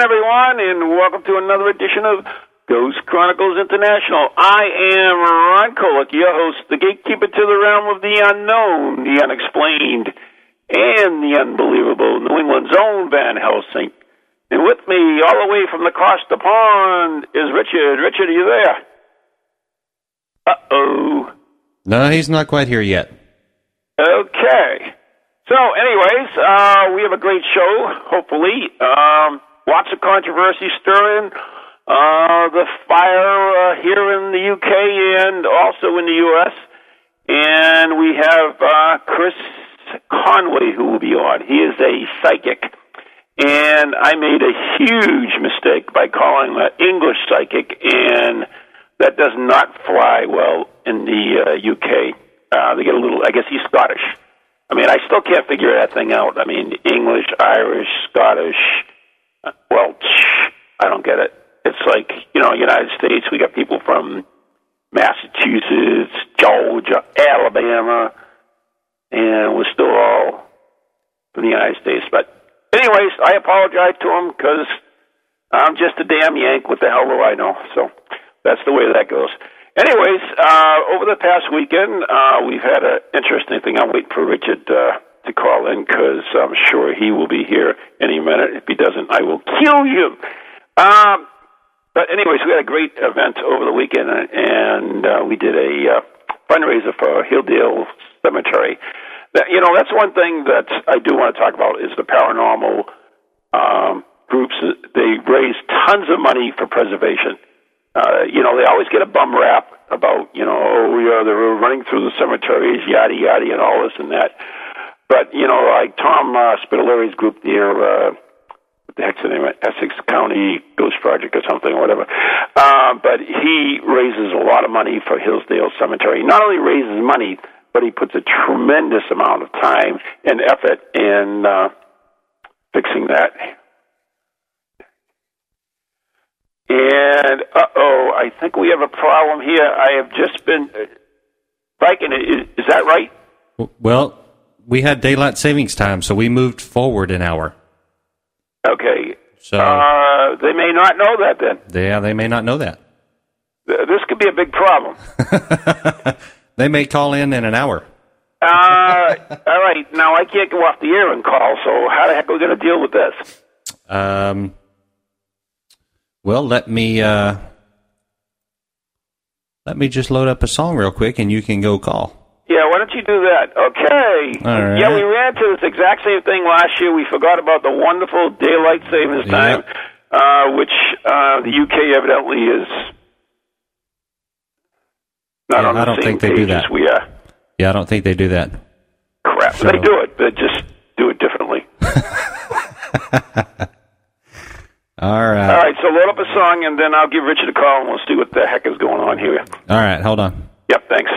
Evening, everyone, and welcome to another edition of Ghost Chronicles International. I am Ron Kolek, your host, the gatekeeper to the realm of the unknown, the unexplained, and the unbelievable, New England's own Van Helsing. And with me, all the way from the across the pond, is Richard. Richard, are you there? Uh oh. No, he's not quite here yet. Okay. So, anyways, uh, we have a great show, hopefully. Um, lots of controversy stirring. Uh, the fire uh, here in the UK and also in the US. And we have uh, Chris Conway who will be on. He is a psychic. And I made a huge mistake by calling him an English psychic, and that does not fly well in the uh, UK. Uh, they get a little, I guess he's Scottish. I mean, I still can't figure that thing out. I mean, English, Irish, Scottish, Welsh, I don't get it. It's like, you know, United States, we got people from Massachusetts, Georgia, Alabama, and we're still all from the United States. But, anyways, I apologize to him because I'm just a damn Yank. What the hell do I know? So that's the way that goes. Anyways, uh, over the past weekend, uh, we've had an interesting thing. I'm waiting for Richard uh, to call in because I'm sure he will be here any minute. If he doesn't, I will kill you. Um, but anyways, we had a great event over the weekend, and uh, we did a uh, fundraiser for Hilldale Cemetery. That, you know, that's one thing that I do want to talk about is the paranormal um, groups. They raise tons of money for preservation. Uh, you know, they always get a bum rap about, you know, oh, yeah, they're running through the cemeteries, yada, yada, and all this and that. But, you know, like Tom uh, group there, uh, what the heck's the name of it? Essex County Ghost Project or something or whatever. Uh, but he raises a lot of money for Hillsdale Cemetery. He Not only raises money, but he puts a tremendous amount of time and effort in uh, fixing that. And uh oh, I think we have a problem here. I have just been. Uh, Viking, is, is that right? Well, we had daylight savings time, so we moved forward an hour. Okay. So Uh, they may not know that then. yeah, they may not know that. Th- This could be a big problem. They may call in in an hour. Uh, all right. Now I can't go off the air and call. So how the heck are we going to deal with this? Um, well, let me uh, let me just load up a song real quick, and you can go call. Yeah, why don't you do that? Okay. All right. Yeah, we ran into this exact same thing last year. We forgot about the wonderful daylight savings Yep. time, uh, which uh, the UK evidently is not Yeah, on the I don't same think they do that. we are. Yeah, I don't think they do that. Crap. So- They do it, but just do it differently. All right. All right, so load up a song, and then I'll give Richard a call, and we'll see what the heck is going on here. All right. Hold on. Yep, thanks.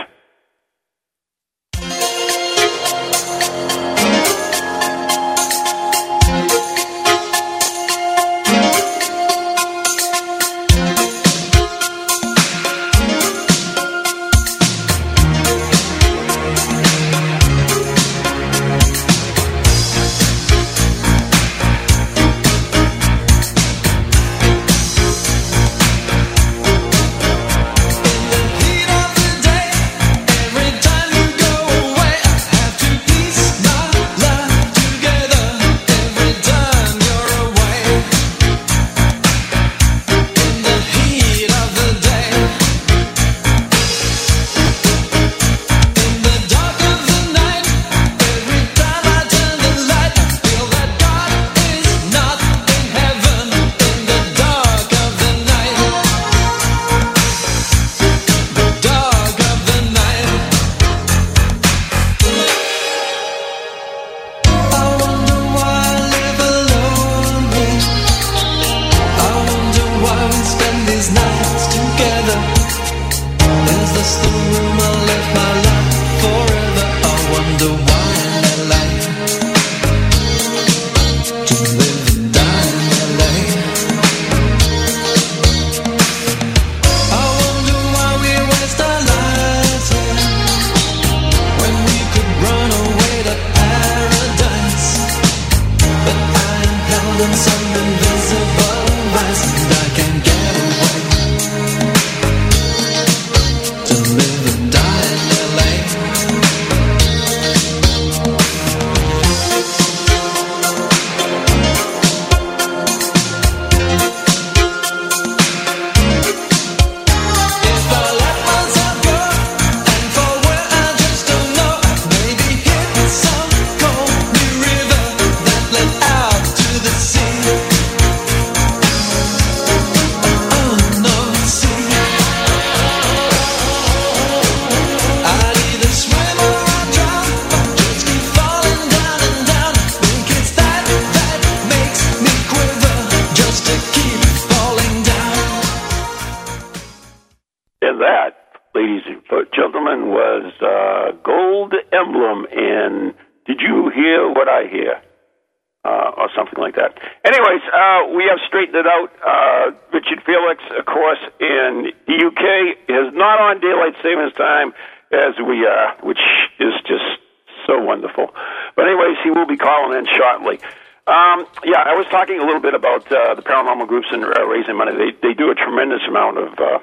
Paranormal groups and uh, raising money. They they do a tremendous amount of uh,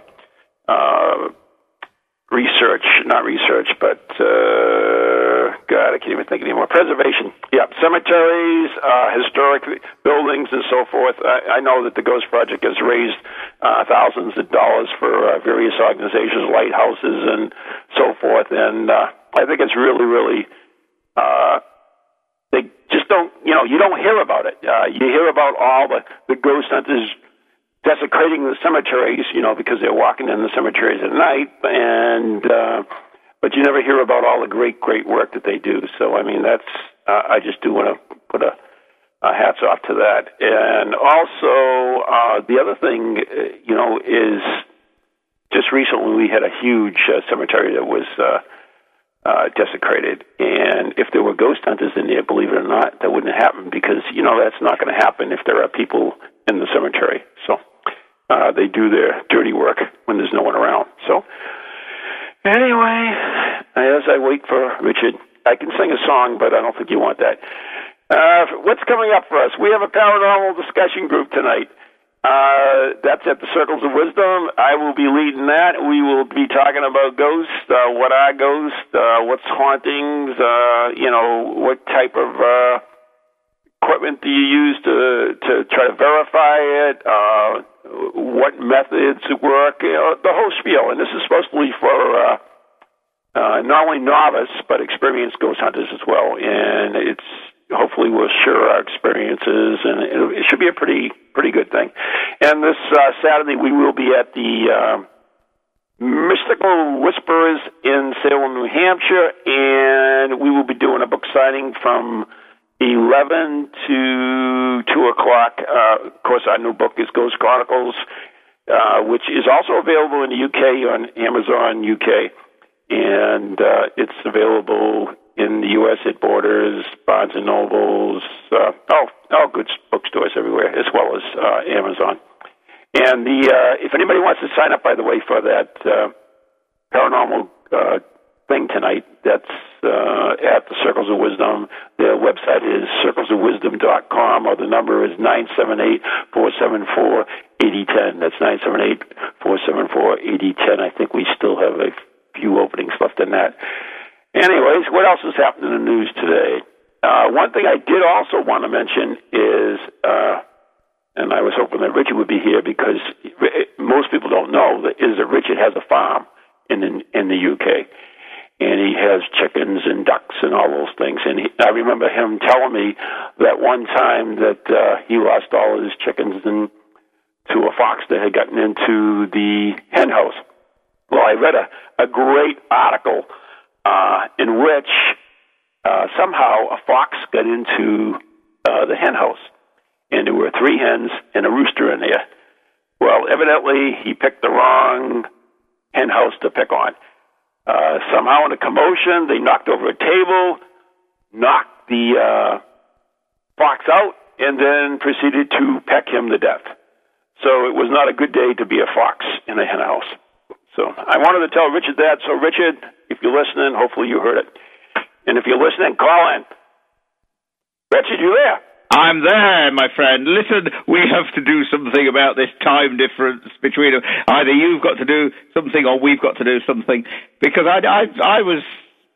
uh, research, not research, but uh, God, I can't even think anymore. Preservation. Yeah, cemeteries, uh, historic buildings, and so forth. I, I know that the Ghost Project has raised uh, thousands of dollars for uh, various organizations, lighthouses, and so forth. And uh, I think it's really, really. Uh, they just don't, you know, you don't hear about it. Uh, you hear about all the, the ghost hunters desecrating the cemeteries, you know, because they're walking in the cemeteries at night, and uh, but you never hear about all the great, great work that they do. So, I mean, that's uh, I just do want to put a, a hats off to that. And also, uh, the other thing, uh, you know, is just recently we had a huge uh, cemetery that was. Uh, uh, desecrated. And if there were ghost hunters in there, believe it or not, that wouldn't happen because you know that's not going to happen if there are people in the cemetery. So uh, they do their dirty work when there's no one around. So anyway, as I wait for Richard, I can sing a song, but I don't think you want that. Uh, what's coming up for us? We have a paranormal discussion group tonight. Uh, that's at the Circles of Wisdom. I will be leading that. We will be talking about ghosts, uh, what are ghosts, uh, what's hauntings, uh, you know, what type of uh, equipment do you use to to try to verify it, uh, what methods work, you know, the whole spiel. And this is supposed to be for uh, uh, not only novice but experienced ghost hunters as well. And it's hopefully we'll share our experiences, and it, it should be a pretty pretty good thing. And this uh, Saturday we will be at the uh, Mystical Whispers in Salem, New Hampshire, and we will be doing a book signing from. 11 to 2 o'clock. Uh, of course, our new book is Ghost Chronicles, uh, which is also available in the UK on Amazon UK. And uh, it's available in the U.S. at Borders, Barnes and Nobles, uh, all all good bookstores everywhere, as well as uh, Amazon. And the uh, if anybody wants to sign up, by the way, for that uh, paranormal uh, thing tonight, that's uh, at the Circles of Wisdom. Their website is circlesofwisdom.com, or the number is nine seven eight four seven four eighty ten. That's nine seven eight four seven four eighty ten. I think we still have a few openings left in that. Anyways, what else has happened in the news today? Uh, one thing I did also want to mention is, uh, and I was hoping that Richard would be here because most people don't know that is that Richard has a farm in in, in the UK, and he has chickens and ducks and all those things. And he, I remember him telling me that one time that uh, he lost all of his chickens and to a fox that had gotten into the hen house. Well, I read a, a great article uh, in which uh, somehow a fox got into uh, the hen house, and there were three hens and a rooster in there. Well, evidently he picked the wrong hen house to pick on. Uh, somehow, in a commotion, they knocked over a table, knocked the uh, fox out, and then proceeded to peck him to death. So it was not a good day to be a fox in a hen house. So I wanted to tell Richard that. So, Richard, if you're listening, hopefully you heard it. And if you're listening, call in. Richard, you there? I'm there, my friend. Listen, we have to do something about this time difference between them. Either you've got to do something or we've got to do something. Because I, I, I was,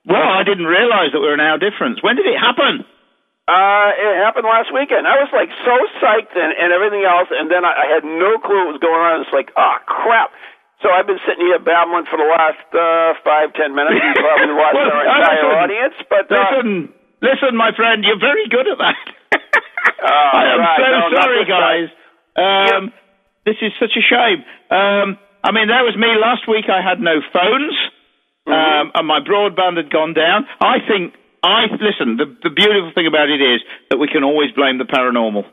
well, I didn't realize that we were an hour difference. When did it happen? Uh, it happened last weekend. I was like so psyched and, and everything else, and then I, I had no clue what was going on. It's like, oh crap. So I've been sitting here babbling for the last uh, five, ten minutes. You probably lost Well, our entire listen, audience, but uh, Listen, listen, my friend, you're very good at that. Oh, I am right. so No, sorry, guys. Um, This is such a shame. Um, I mean, that was me last week. I had no phones, Mm-hmm. um, and my broadband had gone down. I think I listen. The, the beautiful thing about it is that we can always blame the paranormal.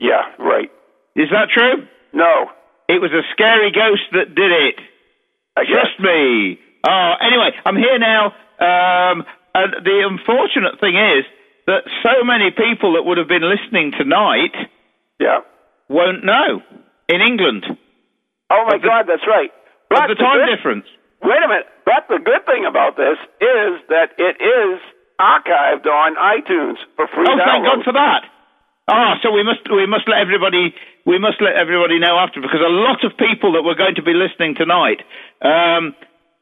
yeah, right. Is that true? No, It was a scary ghost that did it. Trust me. Oh, anyway, I'm here now. Um, and the unfortunate thing is that so many people that would have been listening tonight Yeah. won't know in England Oh my the- God, that's right. But the time good- difference. Wait a minute. But the good thing about this is that it is archived on iTunes for free Oh, thank. God for that. Ah, so we must we must let everybody we must let everybody know after because a lot of people that were going to be listening tonight um,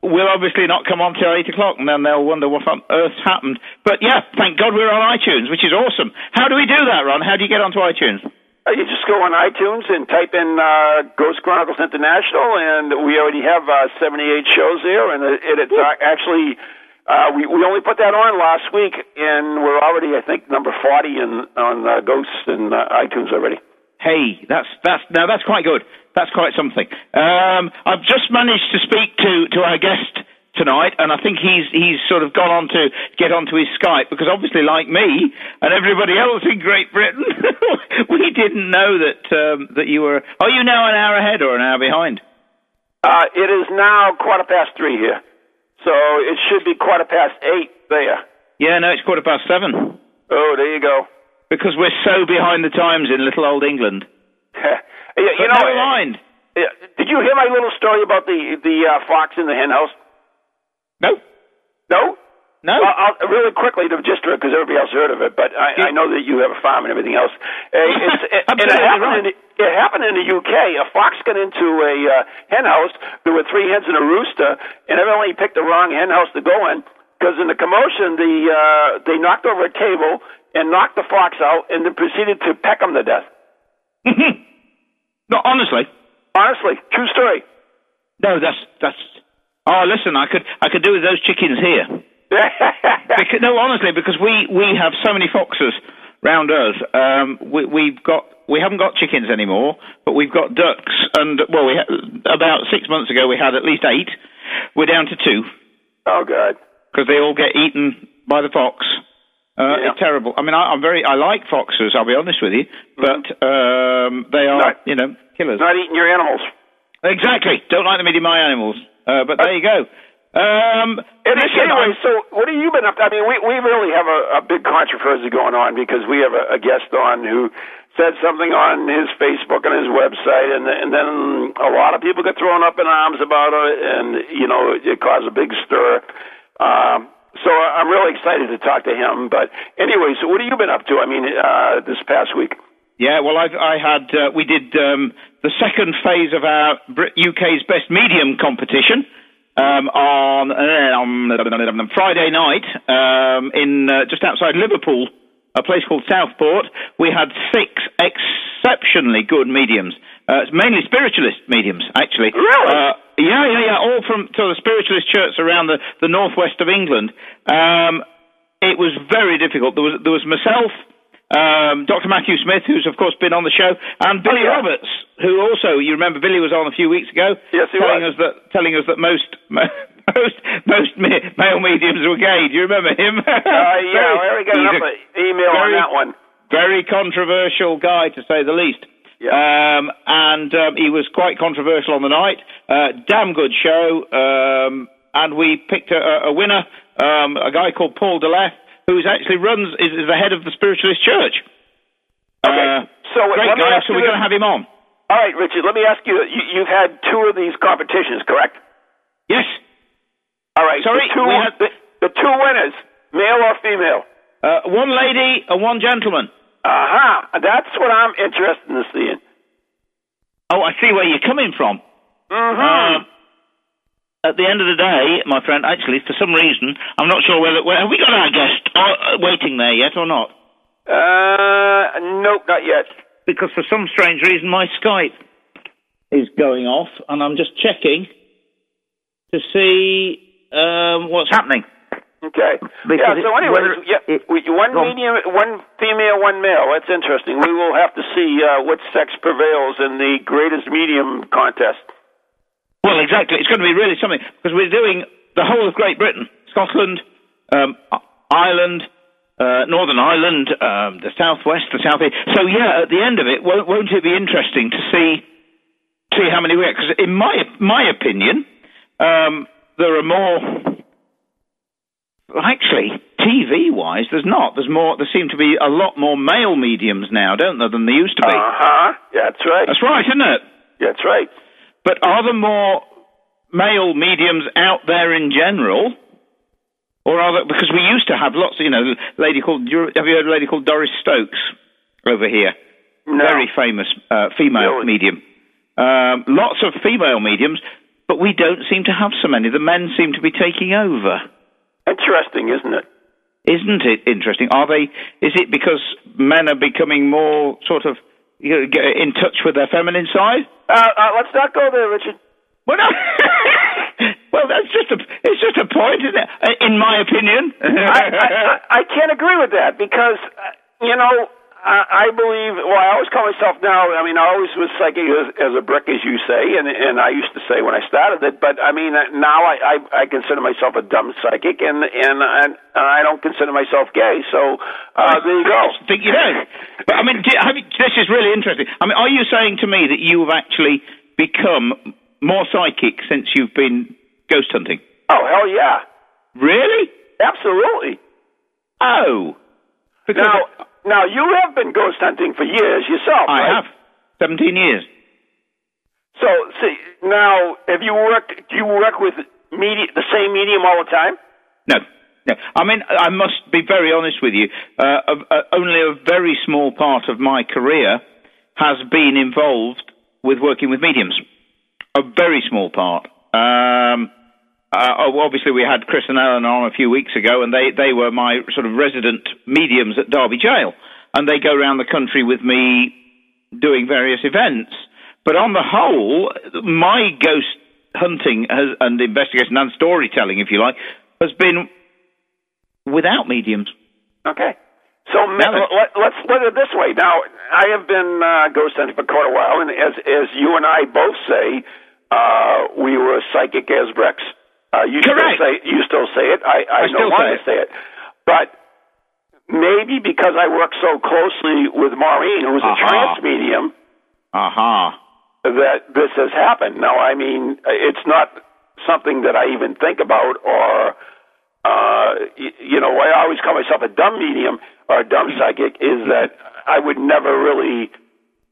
will obviously not come on till eight o'clock, and then they'll wonder what on earth happened. But yeah, thank God we're on iTunes, which is awesome. How do we do that, Ron? How do you get onto iTunes? Uh, you just go on iTunes and type in uh, Ghost Chronicles International, and we already have uh, 78 shows there, and it, it's uh, actually. Uh, we we only put that on last week, and we're already, I think, number 40 in on uh, Ghosts and uh, iTunes already. Hey, that's that's now that's quite good. That's quite something. Um, I've just managed to speak to to our guest tonight, and I think he's he's sort of gone on to get onto his Skype because obviously, like me and everybody else in Great Britain, we didn't know that um, that you were. Are you now an hour ahead or an hour behind? Uh, it is now quarter past three here, so it should be quarter past eight there. Yeah, no, it's quarter past seven. Oh, there you go. Because we're so behind the times in little old England. you, know, never mind. did you hear my little story about the the uh, fox in the henhouse? No, No. no. Well, I'll, really quickly, to just because everybody else heard of it, but I, I know that you have a farm and everything else. Uh, it's, it, and it happened, right. in the, it happened in the UK. A fox got into a uh, hen house. There were three hens and a rooster, and evidently he picked the wrong hen house to go in because in the commotion, the uh, they knocked over a table and knocked the fox out, and then proceeded to peck him to death. no, honestly. Honestly, true story. No, that's that's. Oh, listen, I could I could do with those chickens here. Because, no, honestly, because we we have so many foxes round us. Um, we, we've got we haven't got chickens anymore, but we've got ducks. And well, we ha- about six months ago we had at least eight. We're down to two oh God. because they all get eaten by the fox. Uh, Yeah. It's terrible. I mean, I, I'm very I like foxes. I'll be honest with you, but um, they are Right. you know killers. Not eating your animals. Exactly. Don't like them eating my animals. Uh, but there you go. Um, listen, anyway, so what have you been up to? I mean, we we really have a, a big controversy going on because we have a, a guest on who said something on his Facebook and his website, and and then a lot of people get thrown up in arms about it, and you know it caused a big stir. Um, so I'm really excited to talk to him. But anyway, so what have you been up to? I mean, uh, this past week. Yeah, well, I've, I had uh, we did um, the second phase of our UK's Best Medium competition um, on, uh, on Friday night um, in uh, just outside Liverpool, a place called Southport. We had six exceptionally good mediums. Uh, mainly spiritualist mediums, actually. Really? Uh, yeah, yeah, yeah. All from so the spiritualist church around the, the northwest of England. Um, it was very difficult. There was there was myself, um, Dr. Matthew Smith, who's of course been on the show, and Billy yeah. Roberts, who also you remember Billy was on a few weeks ago, Yes, he telling was. us that telling us that most most most ma- male mediums were gay. Do you remember him? Uh, yeah, I already got he's enough a email on that one. very controversial guy to say the least. Yeah. Um, and um, he was quite controversial on the night. Uh, damn good show. Um, and we picked a, a winner, um, a guy called Paul Deleth, who actually runs is, is the head of the Spiritualist Church. Okay, Uh, so great guy. So we're going to have him on. All right, Richard. Let me ask you, you. You've had two of these competitions, correct? Yes. All right. Sorry, the two, we had- the, the two winners, male or female. Uh, one lady and one gentleman. Aha, uh that's what I'm interested in seeing. Oh, I see where you're coming from. Mm-hmm. Um, at the end of the day, my friend, actually, for some reason, I'm not sure whether well, have we got our guest uh, waiting there yet or not? uh, nope, not yet. Because for some strange reason, my Skype is going off, and I'm just checking to see um, what's happening. Okay. Because yeah. So, it- anyways, whether- yeah, it- we, one on. medium, one female, one male. That's interesting. We will have to see uh, what sex prevails in the greatest medium contest. Well, exactly. It's going to be really something because we're doing the whole of Great Britain, Scotland, um, Ireland, uh, Northern Ireland, um, the southwest, the southeast. So yeah, at the end of it, won't, won't it be interesting to see see how many we get? Because in my my opinion, um, there are more. Well, Actually, TV wise, there's not. There's more. There seem to be a lot more male mediums now, don't there, than there used to be? Uh huh. That's right. That's right, isn't it? That's right. But are there more male mediums out there in general? Or are there, because we used to have lots, of you know, lady called, have you heard a lady called Doris Stokes over here? No. Very famous uh, female Really? medium. Um, lots of female mediums, but we don't seem to have so many. The men seem to be taking over. Interesting, isn't it? Isn't it interesting? Are they, is it because men are becoming more sort of you know, get in touch with their feminine side? Uh, uh, let's not go there, Richard. Well, no. well, that's just a it's just a point, isn't it? In my opinion. I, I, I, I can't agree with that because, uh, you know, I, I believe, well, I always call myself now, I mean, I always was psychic as, as a brick, as you say, and, and I used to say when I started it, but I mean, uh, now I, I, I consider myself a dumb psychic, and, and, and, and I don't consider myself gay, so uh, there you go. I think you know. But I mean, have you, this is really interesting. I mean, are you saying to me that you have actually become more psychic since you've been ghost hunting? Oh, hell yeah. Really? Absolutely. Oh. Because Now, now you have been ghost hunting for years yourself, I right? have seventeen years. So, see, now, have you worked, do you work with media, the same medium all the time? No. No, I mean I must be very honest with you. Uh, uh, only a very small part of my career has been involved with working with mediums. A very small part. Um, uh, oh, obviously, we had Chris and Ellen on a few weeks ago, and they, they were my sort of resident mediums at Derby Jail, and they go around the country with me doing various events. But on the whole, my ghost hunting has, and investigation and storytelling, if you like, has been without mediums. Okay. So ma- Now that- let, let's look at it this way. Now, I have been uh, ghost hunting for quite a while, and as as you and I both say, uh, we were psychic as bricks. Uh, you Correct. still say you still say it. I, I, I no still longer say it. But maybe because I work so closely with Maureen, who's a trance medium, Aha. that this has happened. Now, I mean, it's not something that I even think about, or uh, y- you know, I always call myself a dumb medium or a dumb psychic. Is that I would never really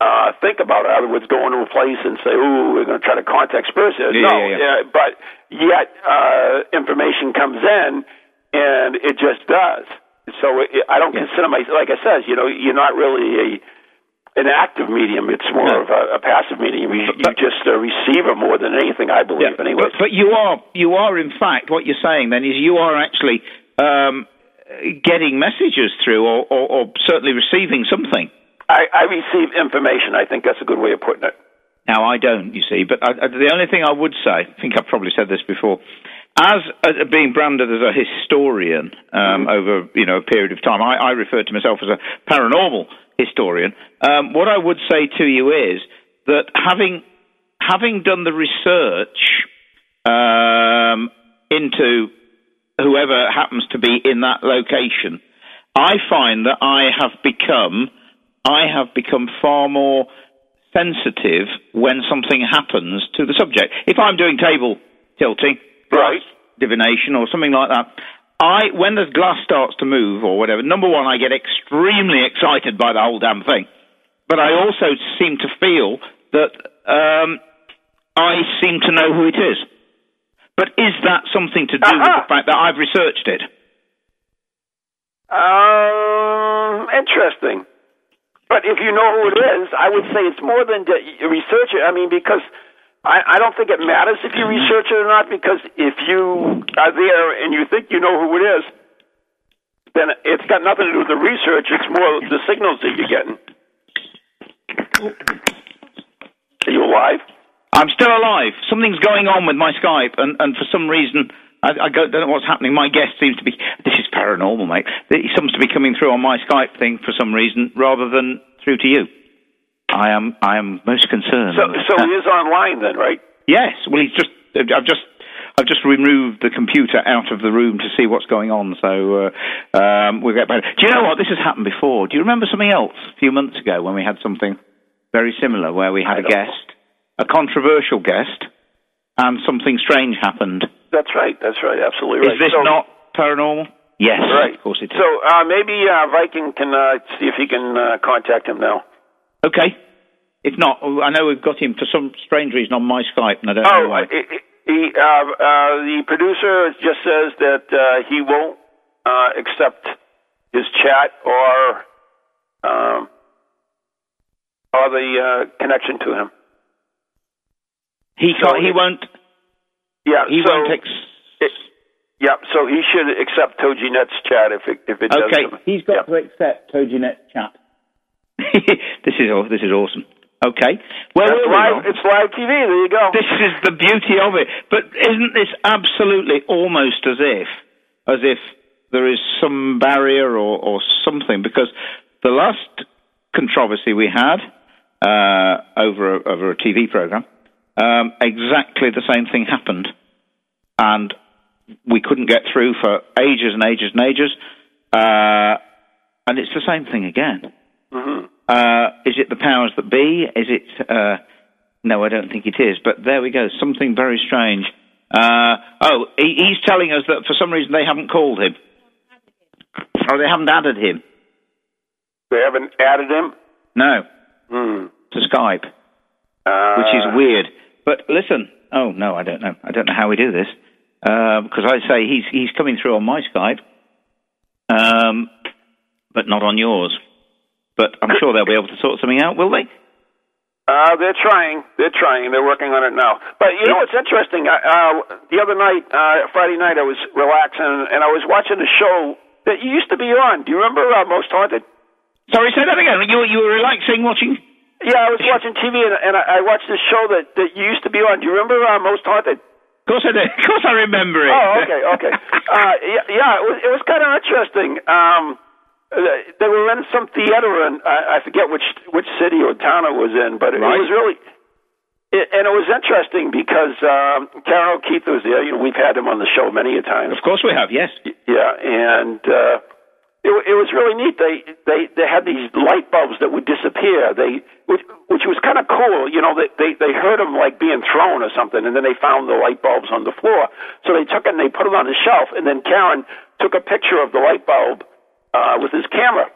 uh, think about it. I would go into a place and say, "Ooh, we're going to try to contact spirits." Yeah, no, yeah, yeah. uh, but yet uh, information comes in, and it just does. So it, I don't Yeah. consider myself, like I said, you know, you're not really a an active medium. It's more No. of a, a passive medium. You, But- you're just a receiver more than anything, I believe. Anyways, But, but you are, you are in fact, what you're saying then is you are actually um, getting messages through, or, or, or certainly receiving something. I, I receive information. I think that's a good way of putting it. Now I don't, you see. But I, I, the only thing I would say, I think I've probably said this before, as uh, being branded as a historian um, over you know a period of time, I, I refer to myself as a paranormal historian. Um, what I would say to you is that having having done the research um, into whoever happens to be in that location, I find that I have become I have become far more sensitive when something happens to the subject. If I'm doing table tilting, Right. divination or something like that. I, when the glass starts to move or whatever, number one, I get extremely excited by the whole damn thing. But I also seem to feel that um, I seem to know who it is. But is that something to do with Uh-huh. the fact that I've researched it? Um, interesting. But if you know who it is, I would say it's more than to research it. I mean, because I, I don't think it matters if you mm-hmm. research it or not. Because if you are there and you think you know who it is, then it's got nothing to do with the research. It's more the signals that you're getting. Are you alive? I'm still alive. Something's going on with my Skype, and, and for some reason, I, I don't know what's happening. My guest seems to be. This is paranormal, mate. He seems to be coming through on my Skype thing for some reason, rather than through to you. I am. I am most concerned. So, so he is online then, right? yes. Well, he's just. I've just. I've just removed the computer out of the room to see what's going on. So uh, um, we'll get back. Do you know what? This has happened before. Do you remember something else a few months ago when we had something very similar, where we had a don't. guest, a controversial guest, and something strange happened? That's right. That's right. Absolutely right. Is this So- not paranormal? Yes, Right. of course it is. So uh, maybe uh, Viking can uh, see if he can uh, contact him now. okay. If not, I know we've got him for some strange reason on my Skype, and I don't know Oh, why. he, he, uh, uh, the producer just says that uh, he won't uh, accept his chat or um, or the uh, connection to him. he so can't. He it- won't. Yeah. He so won't. Ex- it, yeah. So he should accept TogiNet's chat if it if it does. Okay, come- he's got yeah. to accept TogiNet chat. this is this is awesome. Okay, well, That's live. It's live TV. There you go. This is the beauty of it. But isn't this absolutely almost as if, as if there is some barrier or, or something? Because the last controversy we had uh, over a, over a TV program, um, exactly the same thing happened, and we couldn't get through for ages and ages and ages. Uh, and it's the same thing again. Uh, is it the powers that be? Is it? Uh, no, I don't think it is. But there we go. Something very strange. Uh, oh, he, he's telling us that for some reason they haven't called him, or they haven't added him. They haven't added him. No, Hmm. to Skype, Uh, which is weird. But listen. Oh no, I don't know. I don't know how we do this because I say he's he's coming through on my Skype, um, but not on yours. But I'm sure they'll be able to sort something out, will they? Uh, they're trying. They're trying. They're working on it now. But you know what's interesting? I, uh, the other night, uh, Friday night, I was relaxing and I was watching a show that you used to be on. Do you remember uh, Most Haunted? Sorry, say that again. You you were relaxing watching. Yeah, I was watching TV and, and I, I watched this show that, that you used to be on. Do you remember uh, Most Haunted? Of course I do. Of course I remember it. Oh, okay, okay. uh, yeah, yeah, it was it was kind of interesting. Um, uh, they were in some theater, and I, I forget which which city or town it was in, but it, Right. was really. It, and it was interesting because um, Karl Beattie was there. You know, we've had him on the show many a times. Of course we have. Yes. Yeah, and uh, it, it was really neat. They they they had these light bulbs that would disappear. They which which was kind of cool. You know, they, they they heard them like being thrown or something, and then they found the light bulbs on the floor. So they took it and they put it on the shelf, and then Karl took a picture of the light bulb uh, with his camera,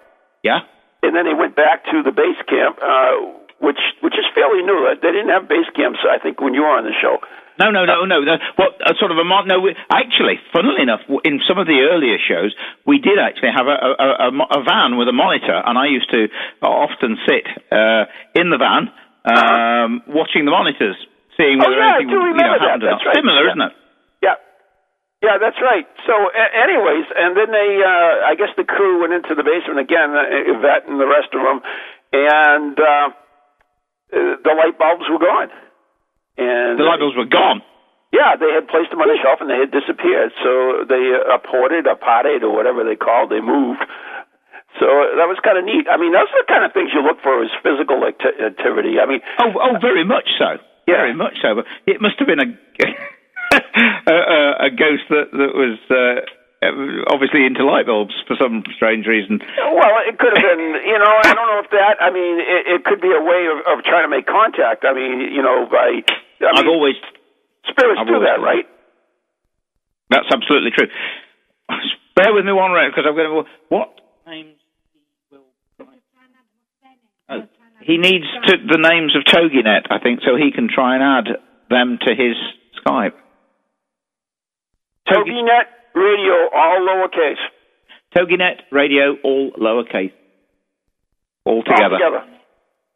Yeah. and then they went back to the base camp. Uh, which which is fairly new. They didn't have base camps, I think, when you were on the show. No, no, no, no. no. What a sort of a mon- no. We, actually, funnily enough, in some of the earlier shows, we did actually have a, a, a, a van with a monitor, and I used to often sit uh, in the van um, watching the monitors, seeing Uh-huh. Oh, whether yeah, anything do you know, remember that. or not. That's right. Similar, Yeah. isn't it? Yeah. Yeah, that's right. So, a- anyways, and then they, uh, I guess the crew went into the basement again, uh, Yvette and the rest of them, and uh, uh, the light bulbs were gone. And The light bulbs were gone. Yeah, they had placed them on the shelf and they had disappeared. So they uh, ported, or potted, or whatever they called. They moved. So that was kind of neat. I mean, those are the kind of things you look for is physical acti- activity. I mean, Oh, oh, very much so. Yeah. Very much so. But it must have been a a, a- a ghost that that was uh, Uh, obviously into light bulbs for some strange reason. Well, it could have been, you know, I don't know if that, I mean, it, it could be a way of, of trying to make contact. I mean, you know, by, I I've always spirits I've do always that, done right? That's absolutely true. Bear with me one minute because I'm going to. What names will. Oh, he needs to, the names of TogiNet, I think, so he can try and add them to his Skype. TogiNet Radio, all lowercase. TogiNet Radio, all lowercase. All together. All together.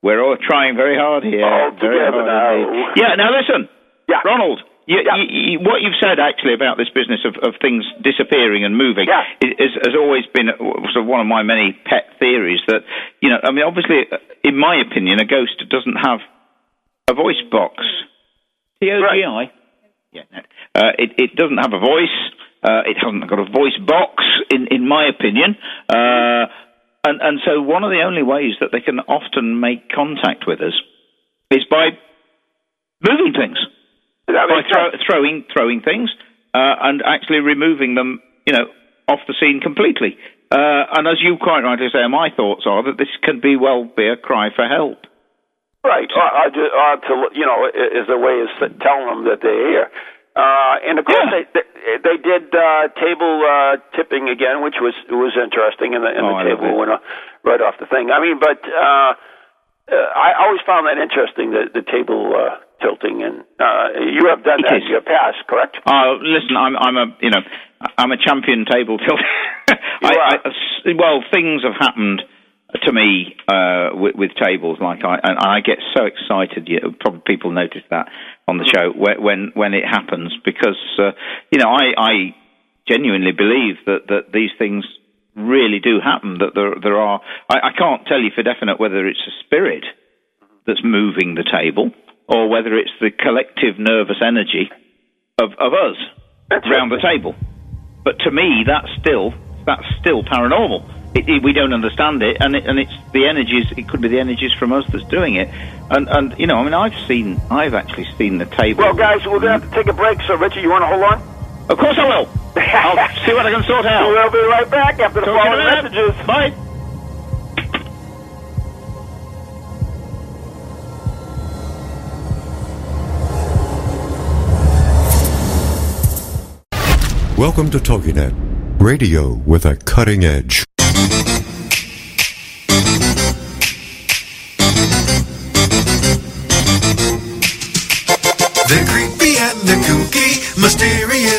We're all trying very hard here. All very together hard now. indeed. Yeah, now listen. Yeah. Ronald, you, Yeah. you, you, what you've said actually about this business of, of things disappearing and moving Yeah. is, is, has always been sort of one of my many pet theories. That you know, I mean, obviously, in my opinion, a ghost doesn't have a voice box. T O G I. Yeah, no. Uh, it, it doesn't have a voice. Uh, it hasn't got a voice box, in, in my opinion. Uh, and, and so one of the only ways that they can often make contact with us is by moving things, by throw, throwing throwing things, uh, and actually removing them, you know, off the scene completely. Uh, and as you quite rightly say, my thoughts are that this can be well be a cry for help. Right. Or, or, ju- or to, you know, i- is a way of telling them that they're here. Uh, and of course, Yeah. they, they they did uh, table uh, tipping again, which was was interesting. And the, and Oh, the table went off, right off the thing. I mean, but uh, uh, I always found that interesting, the the table uh, tilting. And uh, you have done It that is. in your past, correct? Oh, listen, I'm I'm a you know I'm a champion table tilt. I. I, well, things have happened to me uh, with, with tables like I and I get so excited. You, probably people notice that on the show when when, when it happens because uh, you know I, I genuinely believe that that these things really do happen. That there there are I, I can't tell you for definite whether it's a spirit that's moving the table or whether it's the collective nervous energy of, of us around the table. But to me, that's still that's still paranormal. It, it, we don't understand it, and it, and it's the energies. It could be the energies from us that's doing it. And and you know, I mean, I've seen, I've actually seen the table. Well, guys, we're gonna have to take a break. So, Richard, you want to hold on? of course I will. I'll see what I can sort out. We'll be right back after the Talk to you in following messages. Bye. Welcome to TogiNet, radio with a cutting edge.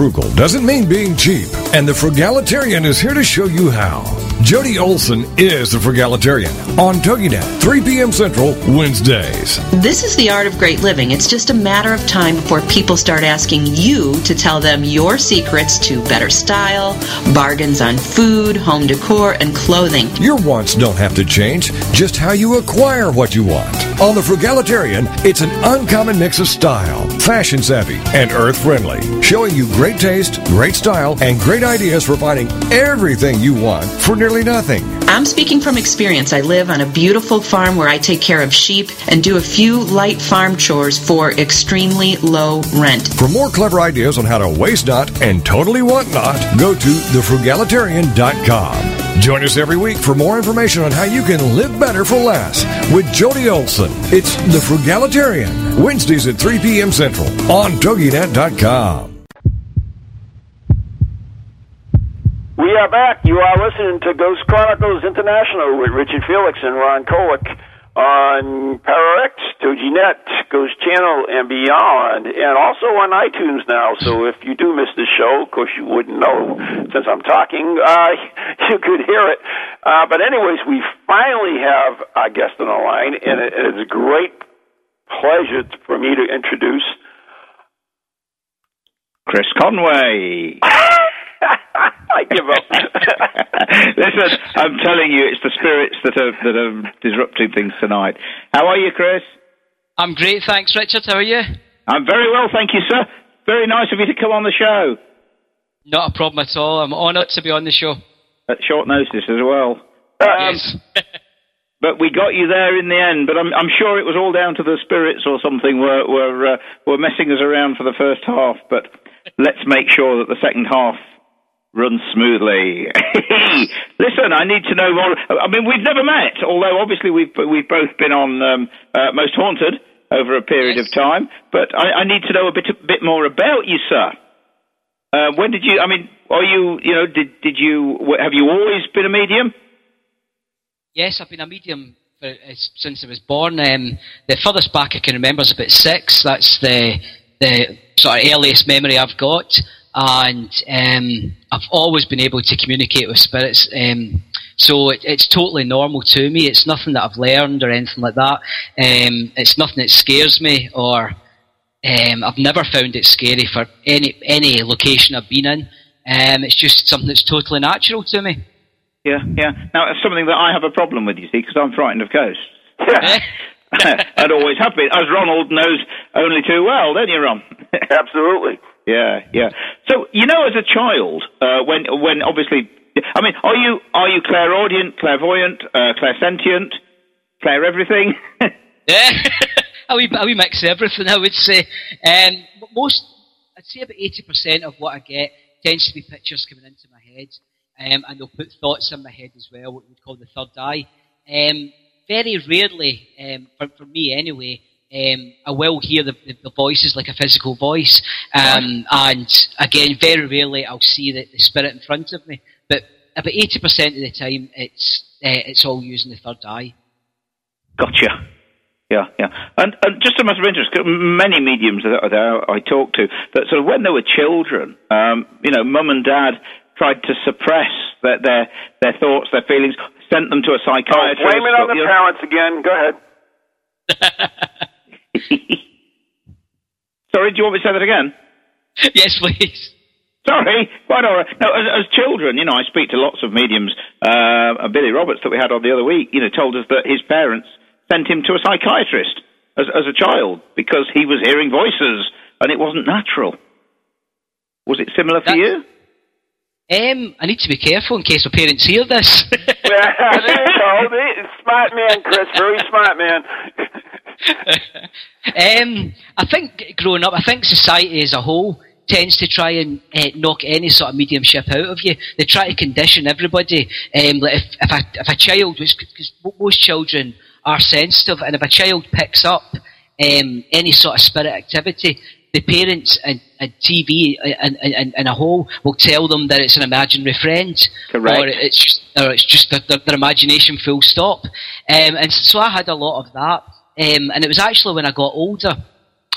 Frugal doesn't mean being cheap, and the Frugalitarian is here to show you how. Jody Olson is the Frugalitarian on TogiNet, 3 p.m. Central, Wednesdays. This is the art of great living. It's just a matter of time before people start asking you to tell them your secrets to better style, bargains on food, home decor, and clothing. Your wants don't have to change, just how you acquire what you want. On the Frugalitarian, it's an uncommon mix of style, fashion savvy, and earth friendly, showing you great taste, great style, and great ideas for finding everything you want for nearly nothing. I'm speaking from experience. I live on a beautiful farm where I take care of sheep and do a few light farm chores for extremely low rent. For more clever ideas on how to waste not and totally want not, go to thefrugalitarian.com. Join us every week for more information on how you can live better for less with Jody Olson. It's The Frugalitarian, Wednesdays at 3 p.m. Central on TogiNet.com. are back. You are listening to Ghost Chronicles International with Richard Felix and Ron Kolek on PowerX, TogiNet, Ghost Channel, and beyond, and also on iTunes now. So if you do miss the show, of course you wouldn't know since I'm talking, uh, you could hear it. Uh, but anyways, we finally have our guest on the line, and it, it is a great pleasure for me to introduce Chris Conway. I give up. Listen, I'm telling you, it's the spirits that are that are disrupting things tonight. How are you, Chris? I'm great, thanks, Richard. How are you? I'm very well, thank you, sir. Very nice of you to come on the show. Not a problem at all. I'm honoured to be on the show. At short notice as well. Um, yes. but we got you there in the end. But I'm, I'm sure it was all down to the spirits or something were were uh, were messing us around for the first half. But let's make sure that the second half runs smoothly. Listen, I need to know more. I mean, we've never met, although obviously we've we've both been on um, uh, Most Haunted over a period Yes. of time. But I, I need to know a bit a bit more about you, sir. Uh, when did you? I mean, are you? You know, did did you? Have you always been a medium? Yes, I've been a medium for, uh, since I was born. Um, the furthest back I can remember is about six. That's the the sort of earliest memory I've got, and um, I've always been able to communicate with spirits. Um, so it, it's totally normal to me. It's nothing that I've learned or anything like that. Um, it's nothing that scares me or um, I've never found it scary for any any location I've been in. Um, it's just something that's totally natural to me. Yeah, yeah. Now, it's something that I have a problem with, you see, because I'm frightened of ghosts. and always have been, as Ronald knows only too well, don't you, Ron? Absolutely. Yeah, yeah. So, you know, as a child, uh, when when obviously, I mean, are you are you clairaudient, clairvoyant, uh, clairsentient, clair everything? Yeah, a wee, a mix everything, I would say. Um, most, I'd say about 80% of what I get tends to be pictures coming into my head, um, and they'll put thoughts in my head as well, what we'd call the third eye. Um, very rarely, um, for, for me anyway, um, I will hear the, the, the voices like a physical voice, um, and again, very rarely I'll see the, the spirit in front of me. But about 80% of the time, it's uh, it's all using the third eye. Gotcha. Yeah, yeah. And, and just a matter of interest, 'cause many mediums that, that I talk to, that sort of when they were children, um, you know, mum and dad tried to suppress their, their, their thoughts, their feelings, sent them to a Oh, psychiatrist. blame it on but, the parents again. Go ahead. Sorry, do you want me to say that again? yes, please. Sorry, quite all right. No, as, as children, you know, I speak to lots of mediums. Uh, Billy Roberts that we had on the other week, you know, told us that his parents sent him to a psychiatrist as, as a child because he was hearing voices and it wasn't natural. Was it similar for you? Um, I need to be careful in case my parents hear this. Yeah, there you go. Smart man, Chris. Very smart man. um, I think growing up, I think society as a whole tends to try and uh, knock any sort of mediumship out of you. They try to condition everybody. Um, like if, if, a, if a child, because most children are sensitive, and if a child picks up um, any sort of spirit activity, the parents and, and TV and, and, and a whole will tell them that it's an imaginary friend, Correct. or it's or it's just their, their, their imagination. Full stop. Um, and so I had a lot of that, um, and it was actually when I got older,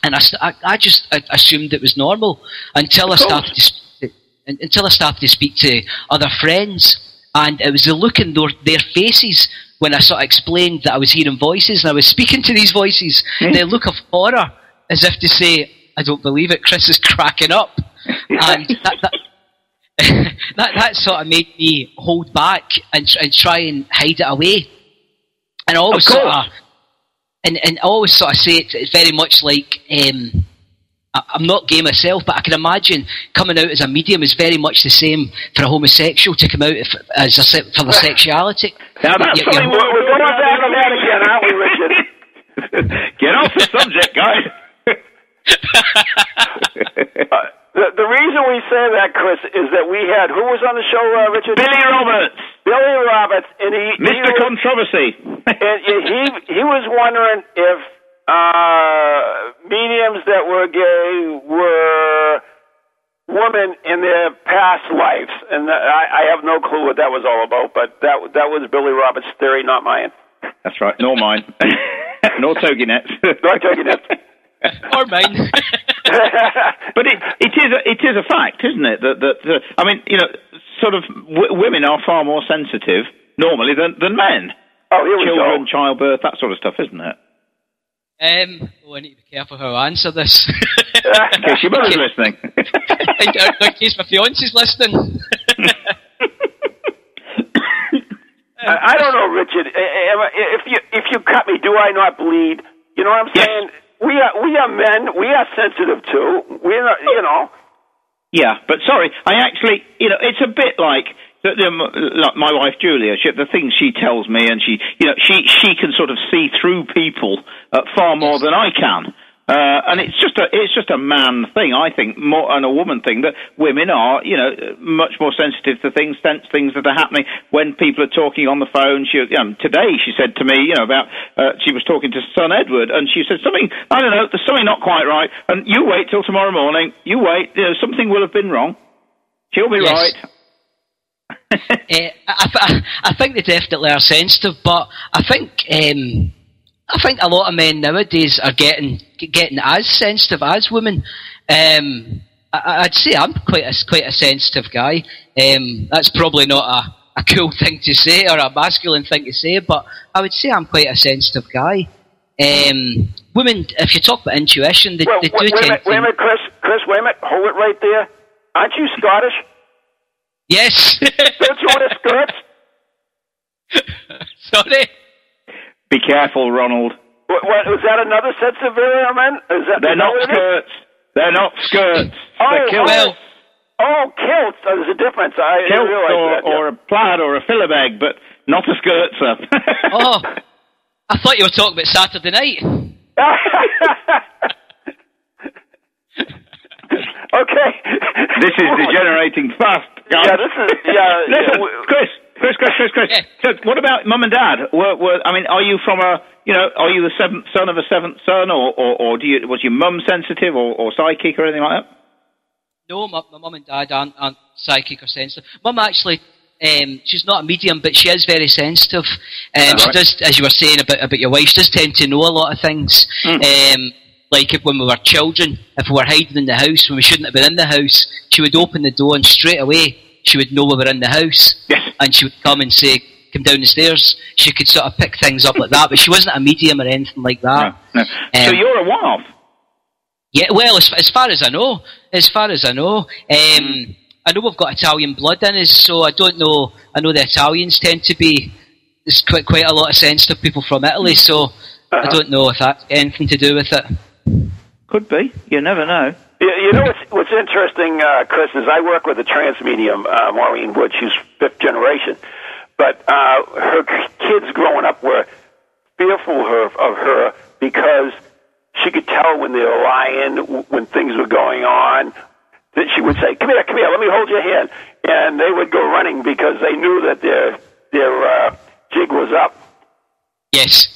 and I, I, I just I assumed it was normal until I started to speak to, until I started to speak to other friends, and it was the look in their, their faces when I sort of explained that I was hearing voices and I was speaking to these voices. The look of horror, as if to say, "I don't believe it." Chris is cracking up, and that, that that that sort of made me hold back and, and try and hide it away. And I always sort of, and, and I always sort of say it, it's very much like um, I, I'm not gay myself, but I can imagine coming out as a medium is very much the same for a homosexual to come out if, as a, for their sexuality. Now that's You- you- something We're, we're going back on that again, aren't we, Richard? Get off the subject, guys. Uh, the, the reason we say that, Chris, is that we had who was on the show, uh, Richard? Billy Roberts, Billy Roberts, and he he Mr. was- Controversy. and he he was wondering if uh, mediums that were gay were women in their past lives, and I, I have no clue what that was all about. But that that was Billy Roberts' theory, not mine. That's right, nor mine. nor TogiNet. Nor TogiNet. Or mine. but it, it is a, it is a fact, isn't it? That that uh, I mean, you know, sort of w- women are far more sensitive normally than than men. Oh, here we Children, go. childbirth, that sort of stuff, isn't it? Um, oh, I need to be careful how I answer this. In case your mother's listening. in, in case my fiance's listening. I, I don't know, Richard. I- I- If you if you cut me, do I not bleed? You know what I'm Yes. We are we are men. We are sensitive too. We're not, you know. Yeah, but sorry, I actually, you know, it's a bit like the, the, like my wife Julia. She, the things she tells me, and she, you know, she she can sort of see through people uh, far more than I can. Uh, and it's just a it's just a man thing, I think, more and a woman thing that women are, you know, much more sensitive to things, sense things that are happening when people are talking on the phone. She, you know, today she said to me, you know, about uh, she was talking to son Edward, and she said something. I don't know, there's something not quite right. And you wait till tomorrow morning. You wait. You know, something will have been wrong. She'll be Yes. right. Eh, I, I, I think they definitely are sensitive, but I think um, I think a lot of men nowadays are getting getting as sensitive as women. Um, I, I'd say I'm quite a quite a sensitive guy. Um, that's probably not a, a cool thing to say or a masculine thing to say, but I would say I'm quite a sensitive guy. Um, women, if you talk about intuition, they, Well, they do wait, wait a tend minute, to. wait a minute, Chris. Chris, wait a minute. Hold it right there. Aren't you Scottish? Yes. Don't you wear skirts? Sorry. Be careful, Ronald. What, what, is that another sensitive of man? Is that, They're not what it is? skirts. They're not skirts. Oh, They're kilts. Oh, well, Oh, kilts. Oh, there's a difference. I didn't kilts realize or, that. yeah. or a plaid or a filibeg, but not a skirt, sir. oh, I thought you were talking about Saturday night. okay. this is degenerating fast. guys. Yeah, this is yeah. Listen, yeah. Chris, Chris, Chris, Chris, Chris. So what about mum and dad? Were, were, I mean, are you from a, you know, are you the seventh son of a seventh son, or, or, or do you, was your mum sensitive or, or psychic or anything like that? No, my, my mum and dad aren't, aren't psychic or sensitive. Mum actually, um, she's not a medium, but she is very sensitive. Um, She Alright. does, as you were saying about, about your wife, she does tend to know a lot of things. Um, like if, when we were children, if we were hiding in the house when we shouldn't have been in the house, she would open the door and straight away she would know we were in the house. Yes. And she would come and say, come down the stairs. She could sort of pick things up like that, but she wasn't a medium or anything like that. No. so Um, you're a one-off. Yeah, well, as, as far as I know, as far as I know, um, I know we've got Italian blood in us, so I don't know. I know the Italians tend to be there's quite quite a lot of sensitive people from Italy, so I don't know if that's anything to do with it. Could be. You never know. You, you know what's, what's interesting, uh, Chris, is I work with a trance medium, uh, Maureen Wood. She's fifth generation. But uh, her kids growing up were fearful her, of her because she could tell when they were lying, when things were going on. That she would say, "Come here, come here, let me hold your hand," and they would go running because they knew that their their uh, jig was up. Yes,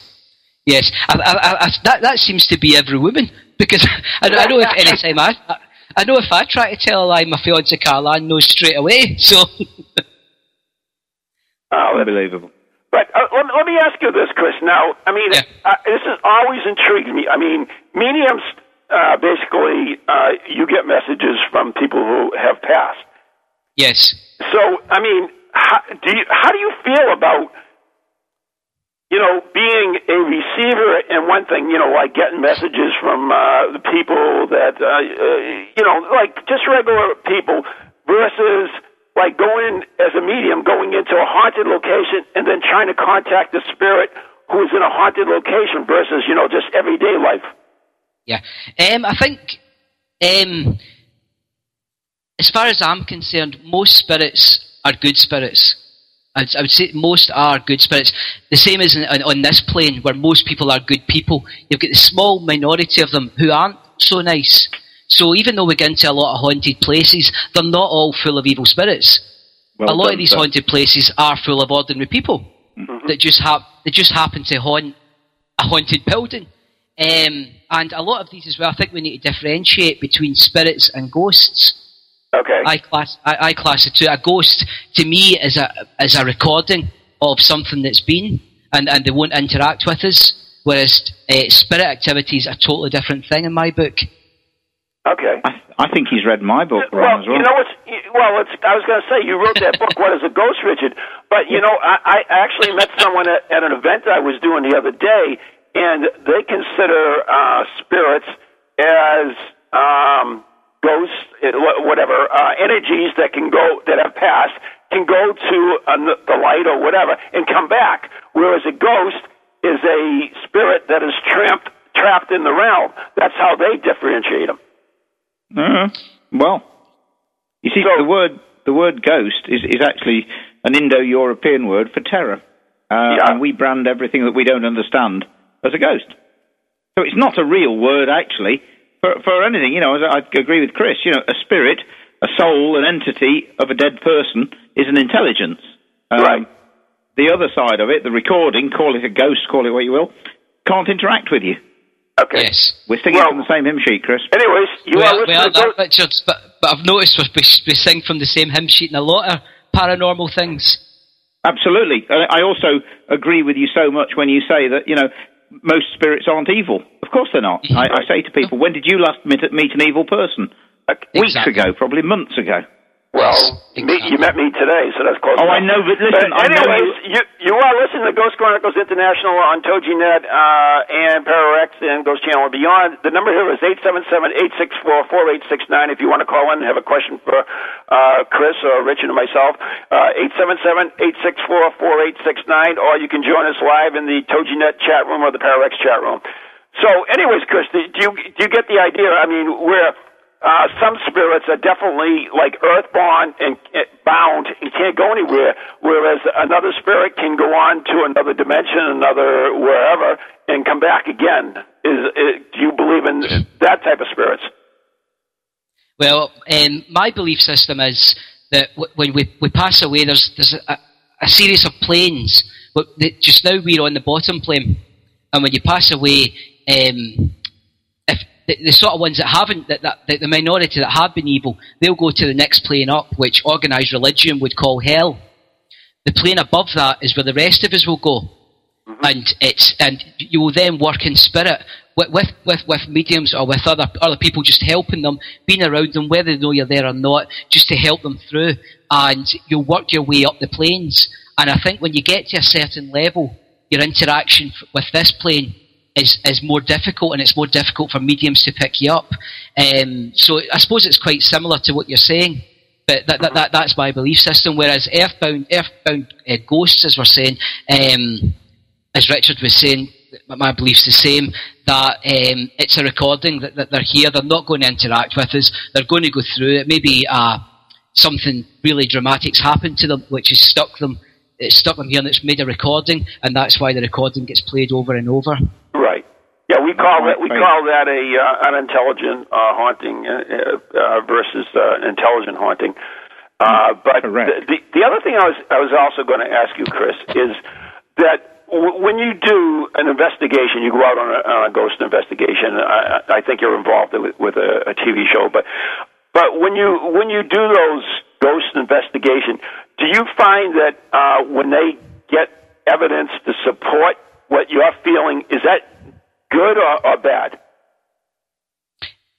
yes, I, I, I, that that seems to be every woman because I, I know if any time I I know if I try to tell a lie, my fiance Caroline knows straight away. So Oh, Unbelievable. But uh, let, let me ask you this, Chris. Now, I mean, uh, this has always intrigued me. I mean, mediums, uh, basically, uh, you get messages from people who have passed. yes, So, I mean, how do you how do you feel about you know being a receiver and one thing, you know, like getting messages from uh, the people that uh, uh, you know, like just regular people versus like going as a medium, going into a haunted location and then trying to contact the spirit who is in a haunted location versus you know just everyday life. Yeah, um, I think um, as far as I'm concerned, most spirits are good spirits. I'd, I would say most are good spirits. The same as in, on, on this plane, where most people are good people. You've got the small minority of them who aren't so nice. So even though we get into a lot of haunted places, they're not all full of evil spirits. Well a lot done, of these sir. haunted places are full of ordinary people that just hap- that just happen to haunt a haunted building. Um, and a lot of these as well, I think we need to differentiate between spirits and ghosts. Okay. I class I, I class it to a ghost to me is a is a recording of something that's been, and, and they won't interact with us. Whereas uh, spirit activity is a totally different thing in my book. Okay. I, I think he's read my book, Well, Ron, as well. you know what's well. It's, I was going to say you wrote that book. What is a ghost, Richard? But you know, I, I actually met someone at, at an event I was doing the other day, and they consider uh, spirits as um, ghosts, eh, whatever uh, energies that can go that have passed can go to uh, the light or whatever and come back. Whereas a ghost is a spirit that has tramped trapped in the realm. That's how they differentiate them. Uh, well, you see, the word the word ghost is, is actually an Indo-European word for terror, uh, and we brand everything that we don't understand as a ghost. So it's not a real word actually for for anything. You know, as I agree with Chris. You know, a spirit, a soul, an entity of a dead person is an intelligence. Um, right. The other side of it, the recording, call it a ghost, call it what you will, can't interact with you. Okay. Yes. We're singing from the same hymn sheet, Chris. Anyways, you well, are listening well, to that, uh, Richard, but, but I've noticed we, we sing from the same hymn sheet in a lot of paranormal things. Absolutely. I I also agree with you so much when you say that, you know, most spirits aren't evil. Of course they're not. Mm-hmm. I, I say to people, when did you last meet, meet an evil person? Weeks Exactly. ago, probably months ago. Well, me, you met me today, so that's close. Oh, I know, but listen, I know anyways, you you are listening to Ghost Chronicles International on TogiNet uh, and Pararex and Ghost Channel and Beyond. The number here is eight seven seven eight six four four eight six nine. If you want to call in and have a question for uh, Chris or Richard or myself, uh, eight seven seven eight six four four eight six nine, or you can join us live in the TogiNet chat room or the Pararex chat room. So, anyways, Chris, do you do you get the idea? I mean, we're uh, some spirits are definitely like earthbound and uh, bound and can't go anywhere, whereas another spirit can go on to another dimension, another wherever, and come back again. Is, is do you believe in that type of spirits? Well, um, my belief system is that w- when we, we pass away, there's, there's a, a series of planes. But the, just now we're on the bottom plane. And when you pass away, um, the, the sort of ones that haven't, that, that, that the minority that have been evil, they'll go to the next plane up, which organised religion would call hell. The plane above that is where the rest of us will go. Mm-hmm. And it's and you will then work in spirit with, with with with mediums or with other other people, just helping them, being around them, whether they know you're there or not, just to help them through. And you'll work your way up the planes. And I think when you get to a certain level, your interaction with this plane is, is more difficult, and it's more difficult for mediums to pick you up. Um, so I suppose it's quite similar to what you're saying. But that, that, that, that's my belief system. Whereas earthbound, earthbound uh, ghosts, as we're saying, um, as Richard was saying, my- belief's the same, that um, it's a recording, that, that they're here, they're not going to interact with us, they're going to go through it. Maybe uh, something really dramatic's happened to them, which has stuck them, it's stuck them here and it's made a recording, and that's why the recording gets played over and over. Right. Yeah, we call that we call that a uh, unintelligent uh, haunting uh, uh, versus uh, an intelligent haunting. Uh, but the, the the other thing I was I was also going to ask you, Chris, is that w- when you do an investigation, you go out on a, on a ghost investigation. I, I think you're involved with, with a, a TV show, but but when you when you do those ghost investigation, do you find that uh, when they get evidence to support what you're feeling, is that good or, or bad?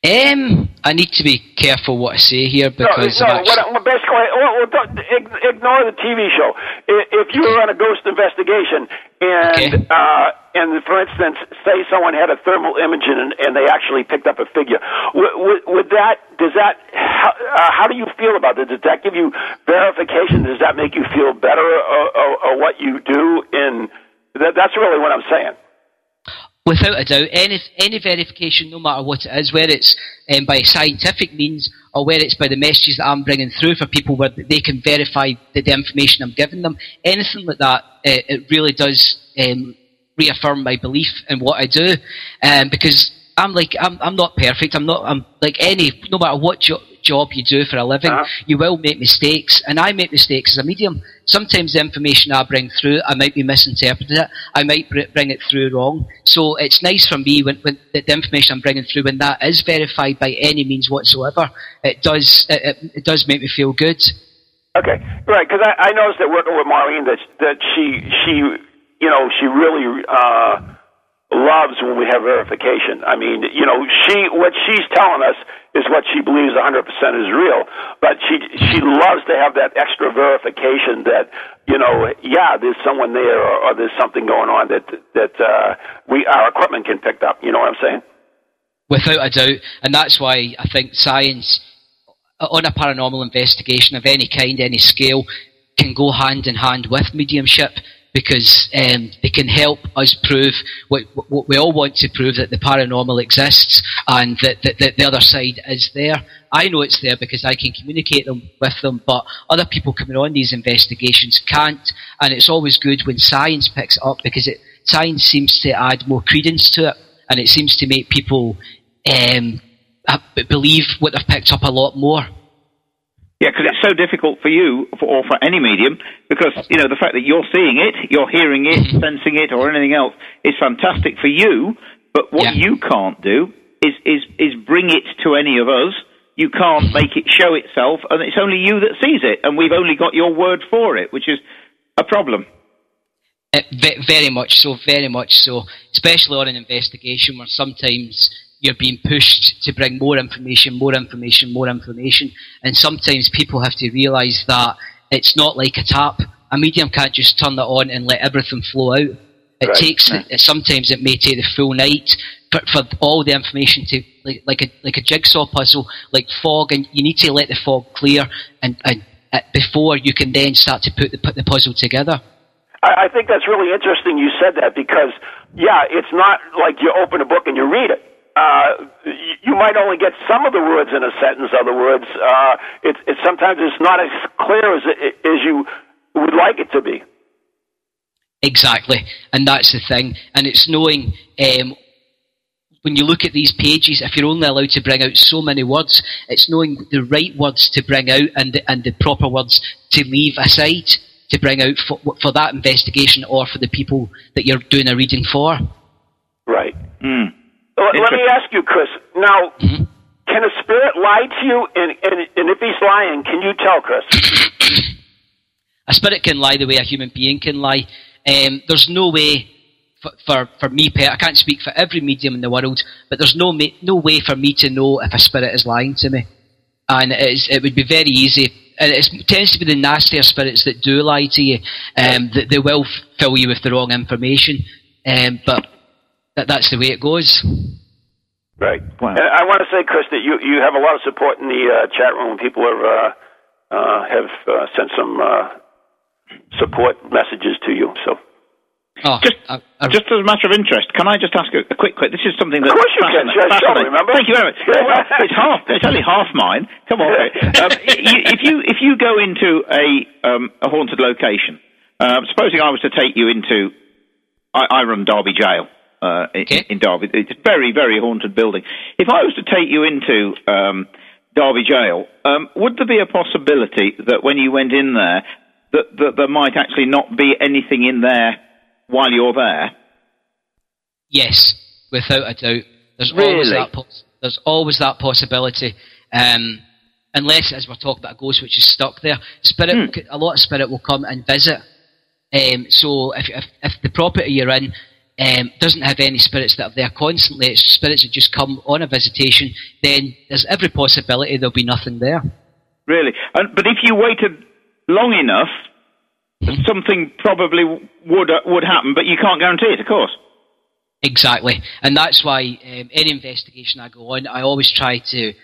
Um, I need to be careful what I say here because no, no. actually- What, well, basically, well, well, don't, ignore the TV show. If you were on a ghost investigation, and uh, and for instance, say someone had a thermal imaging and, and they actually picked up a figure, would, would, would that does that how, uh, how do you feel about it? Does that give you verification? Does that make you feel better or, or, or what you do? In that, that's really what I'm saying. Without a doubt, any any verification, no matter what it is, whether it's um, by scientific means or whether it's by the messages that I'm bringing through for people where they can verify the, the information I'm giving them, anything like that, uh, it really does um, reaffirm my belief in what I do, um, because I'm like I'm I'm not perfect. I'm not I'm like any no matter what jo- job you do for a living, you will make mistakes, and I make mistakes as a medium. Sometimes the information I bring through, I might be misinterpreting it. I might bring it through wrong. So it's nice for me when, when the, the information I'm bringing through, when that is verified by any means whatsoever, it does it, it, it does make me feel good. Okay, right. Because I, I noticed that working with Marlene, that that she she you know she really uh, loves when we have verification. I mean, you know, she what she's telling us is what she believes 100% is real, but she she loves to have that extra verification that you know, yeah, there's someone there or, or there's something going on that that uh, we our equipment can pick up. You know what I'm saying? Without a doubt, and that's why I think science on a paranormal investigation of any kind, any scale, can go hand in hand with mediumship because um, they can help us prove what, what we all want to prove that the paranormal exists and that, that, that the other side is there. I know it's there because I can communicate them with them, but other people coming on these investigations can't. And it's always good when science picks it up because it, science seems to add more credence to it, and it seems to make people um, uh, believe what they've picked up a lot more. Yeah, because it's so difficult for you for, or for any medium because you know the fact that you're seeing it, you're hearing it, Mm-hmm. sensing it, or anything else is fantastic for you. But what Yeah. you can't do is is is bring it to any of us. You can't make it show itself, and it's only you that sees it, and we've only got your word for it, which is a problem. Uh, very much so, very much so. Especially on an investigation where sometimes you're being pushed to bring more information, more information, more information, and sometimes people have to realise that it's not like a tap. A medium can't just turn that on and let everything flow out. It Right. takes it, sometimes it may take the full night for, for all the information to like like a like a jigsaw puzzle, like fog, and you need to let the fog clear and, and uh, before you can then start to put the put the puzzle together. I, I think that's really interesting you said that because, yeah, it's not like you open a book and you read it. Uh, you, you might only get some of the words in a sentence. Other words, uh, it's it's sometimes it's not as clear as it, as you would like it to be. Exactly, and that's the thing. And it's knowing um, when you look at these pages, if you're only allowed to bring out so many words, it's knowing the right words to bring out and the, and the proper words to leave aside to bring out for, for that investigation or for the people that you're doing a reading for. Right. Mm. Let, let me ask you, Chris. Now, can a spirit lie to you? And, and, and if he's lying, can you tell, Chris? a spirit can lie the way a human being can lie. Um, there's no way for, for, for me, I can't speak for every medium in the world, but there's no, no way for me to know if a spirit is lying to me. And it, is, it would be very easy. And it tends to be the nastier spirits that do lie to you. Um, that they will fill you with the wrong information. Um, but that, that's the way it goes. Right. Wow. I want to say, Chris, that you, you have a lot of support in the uh, chat room. People have uh, uh, have uh, sent some uh, support messages to you. So, Oh, Just, I, I, just as a matter of interest, can I just ask a, a quick, quick? This is something that Of course you can. fascinates- Sure, sure, remember? Thank you very much. Yeah, well, it's half. It's only half mine. Come on. Um, you- if you if you go into a um, a haunted location, uh, supposing I was to take you into, I, I run Derby Jail. Uh, in, Okay. in Derby, it's a very, very haunted building. If I was to take you into um, Derby Jail, um, would there be a possibility that when you went in there, that, that there might actually not be anything in there while you're there? Yes, without a doubt. There's always that. Pos- there's always that possibility. Um, unless, as we're talking about a ghost which is stuck there, spirit. Hmm. A lot of spirit will come and visit. Um, so if, if if the property you're in um, doesn't have any spirits that are there constantly, it's spirits that just come on a visitation, then there's every possibility there'll be nothing there. Really? And, but if you waited long enough, something probably would uh, would happen. But you can't guarantee it, of course. Exactly, and that's why um, any investigation I go on, I always try to um,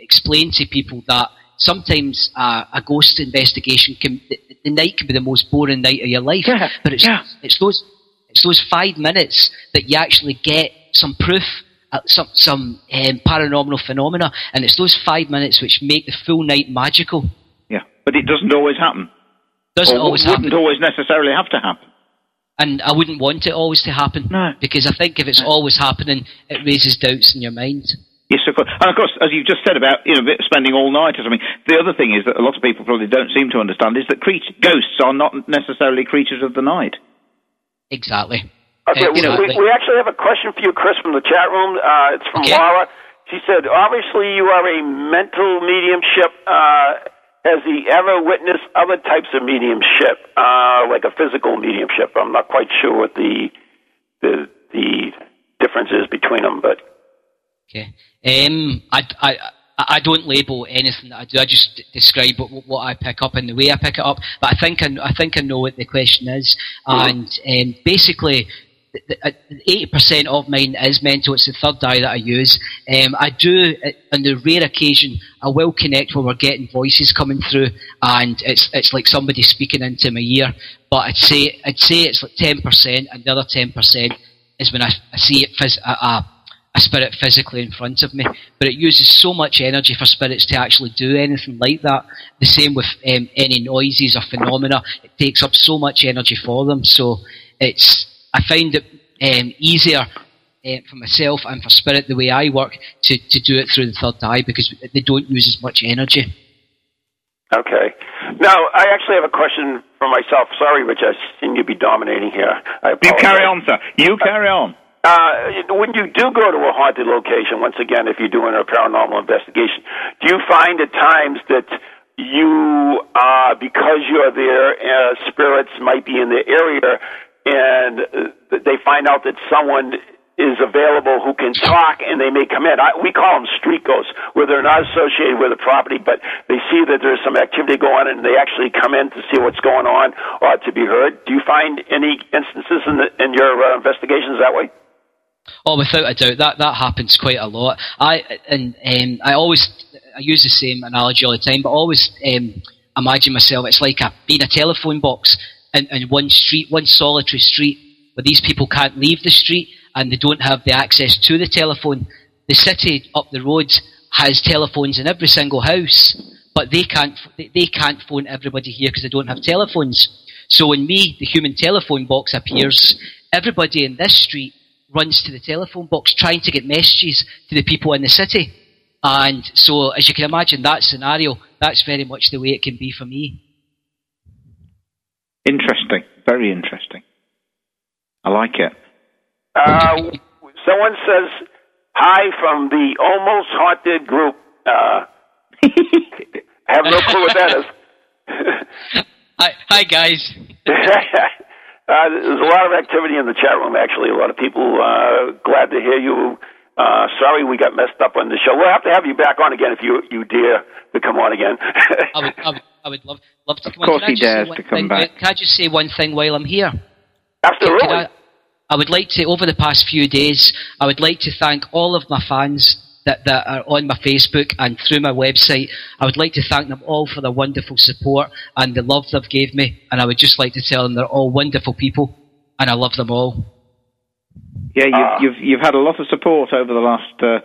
explain to people that sometimes uh, a ghost investigation can the, the night can be the most boring night of your life, Yeah, but it's yeah. it's those it's those five minutes that you actually get some proof. Uh, some some um, paranormal phenomena, and it's those five minutes which make the full night magical. Yeah, but it doesn't always happen. Doesn't or always wouldn't happen, always necessarily have to happen. and I wouldn't want it always to happen. No. because I think if it's always happening, it raises doubts in your mind. Yes, of course. And of course, as you've just said about you know spending all night or something, the other thing is that a lot of people probably don't seem to understand is that ghosts are not necessarily creatures of the night. Exactly. okay, we, Exactly. we, we actually have a question for you, Chris, from the chat room. Uh, it's from Okay. Laura. She said, "Obviously, you are a mental mediumship. Uh, has he ever witnessed other types of mediumship, uh, like a physical mediumship? I'm not quite sure what the the the difference is between them, but." Okay. Um, I, I, I I don't label anything that I do. I just describe what, what I pick up and the way I pick it up. But I think I, I think I know what the question is. And um, basically, eighty percent of mine is mental. It's the third eye that I use. Um, I do, uh, on the rare occasion, I will connect when we're getting voices coming through, and it's it's like somebody speaking into my ear. But I'd say I'd say it's like ten percent, and the other ten percent is when I, I see it phys- a, a spirit physically in front of me. But it uses so much energy for spirits to actually do anything like that. The same with um, any noises or phenomena. It takes up so much energy for them. So it's I find it um, easier uh, for myself and for spirit the way I work to, to do it through the third eye because they don't use as much energy. Okay. Now, I actually have a question for myself. Sorry, Rich, I seem to be dominating here. I You carry on, sir. You carry on. Uh, when you do go to a haunted location, once again, if you're doing a paranormal investigation, do you find at times that you, uh, because you're there, uh, spirits might be in the area, and they find out that someone is available who can talk, and they may come in. I, we call them street ghosts, where they're not associated with the property, but they see that there's some activity going on, and they actually come in to see what's going on or to be heard. Do you find any instances in, the, in your uh, investigations that way? Oh, without a doubt, that that happens quite a lot. I and um, I always I use the same analogy all the time, but I always um, imagine myself. It's like a being a telephone box in, in one street, one solitary street, where these people can't leave the street and they don't have the access to the telephone. The city up the road has telephones in every single house, but they can't they, they can't phone everybody here because they don't have telephones. So when me, the human telephone box appears, everybody in this street runs to the telephone box trying to get messages to the people in the city. And so, as you can imagine, that scenario, that's very much the way it can be for me. Interesting. Very interesting. I like it. Uh, someone says hi from the almost haunted group. Uh, I have no clue what that is. Hi, hi guys. uh, there's a lot of activity in the chat room. Actually, a lot of people uh, glad to hear you. Uh, sorry we got messed up on the show. We'll have to have you back on again if you you dare to come on again. I would, I would, I would love, love to come Of course on. Can I he just say dares one to come thing? back. Can I just say one thing while I'm here? Absolutely. Can I, I would like to, over the past few days, I would like to thank all of my fans that, that are on my Facebook and through my website. I would like to thank them all for their wonderful support and the love they've gave me. And I would just like to tell them they're all wonderful people and I love them all. Yeah, you've, Ah. you've you've had a lot of support over the last uh,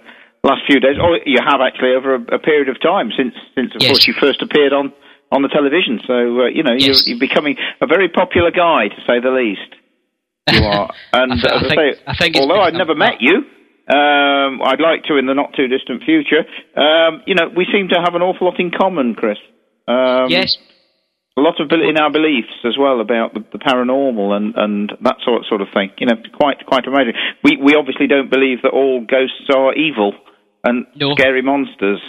last few days. Oh, you have actually over a, a period of time since since of Yes. course you first appeared on on the television. So uh, you know Yes. you're, you're becoming a very popular guy to say the least. You are, and I thi- I think- say, I think although I've never met you, um, I'd like to in the not too distant future. Um, you know, we seem to have an awful lot in common, Chris. Um, yes, a lot of in our beliefs as well about the, the paranormal and, and that sort sort of thing. You know, quite quite amazing. We we obviously don't believe that all ghosts are evil and No. scary monsters,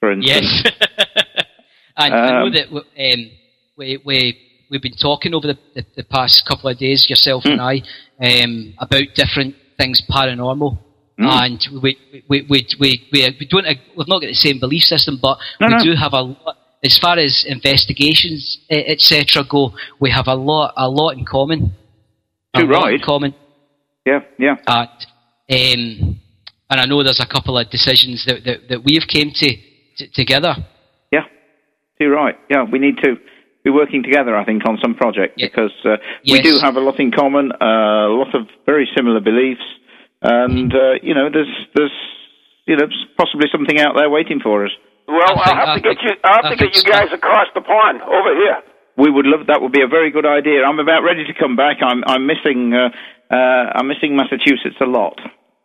for instance. yes. and I know Um, that um, we, we, we've been talking over the, the, the past couple of days, yourself Hmm. and I, um, about different things paranormal. Hmm. And we, we, we, we, we, we don't, we've not got the same belief system, but No, we no. do have a lot, as far as investigations, etc., go, we have a lot, a lot in common. A Too lot right. in common. Yeah, yeah. And, um, and I know there's a couple of decisions that, that, that we've came to, t- together. Yeah, you're right. Yeah, we need to be working together, I think, on some project Yeah. because uh, we do have a lot in common, uh, a lot of very similar beliefs, and uh, you know, there's there's you know possibly something out there waiting for us. well, I I'll have I to get you. I'll have I to get think you so. guys across the pond over here. We would love that. Would be a very good idea. I'm about ready to come back. I'm I'm missing uh, uh, I'm missing Massachusetts a lot.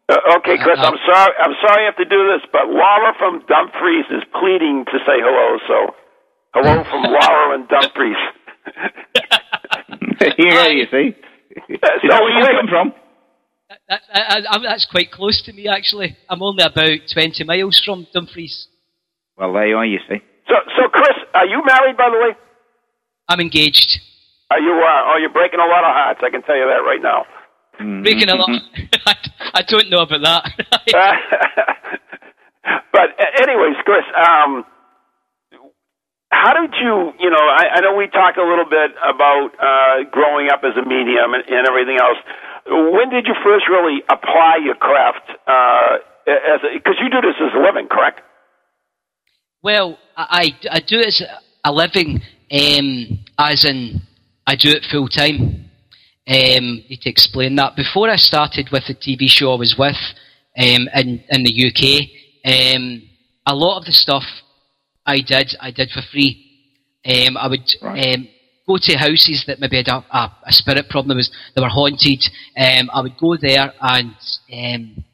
Uh, okay, Chris, Uh, I'm sorry. I'm sorry I have to do this, but Laura from Dumfries is pleading to say hello. So, hello from Laura and Dumfries. yeah, you see. Is So, where you wait- come from? That, I, I, that's quite close to me, actually. I'm only about 20 miles from Dumfries. Well, there you are. You see. So, so Chris, are you married, by the way? I'm engaged. Are you? Uh, oh, you're breaking a lot of hearts. I can tell you that right now. Breaking a lot. I, I don't know about that. but anyways, Chris, um, how did you? You know, I, I know we talked a little bit about uh, growing up as a medium and, and everything else. When did you first really apply your craft? Uh, as because you do this as a living, correct? Well, I, I, I do it as a living, um, as in I do it full time. Um, need to explain that. Before I started with the TV show I was with um, in in the UK, um, a lot of the stuff I did, I did for free. Um, I would um, go to houses that maybe had a, a, a spirit problem, was, they were haunted. Um, I would go there and um,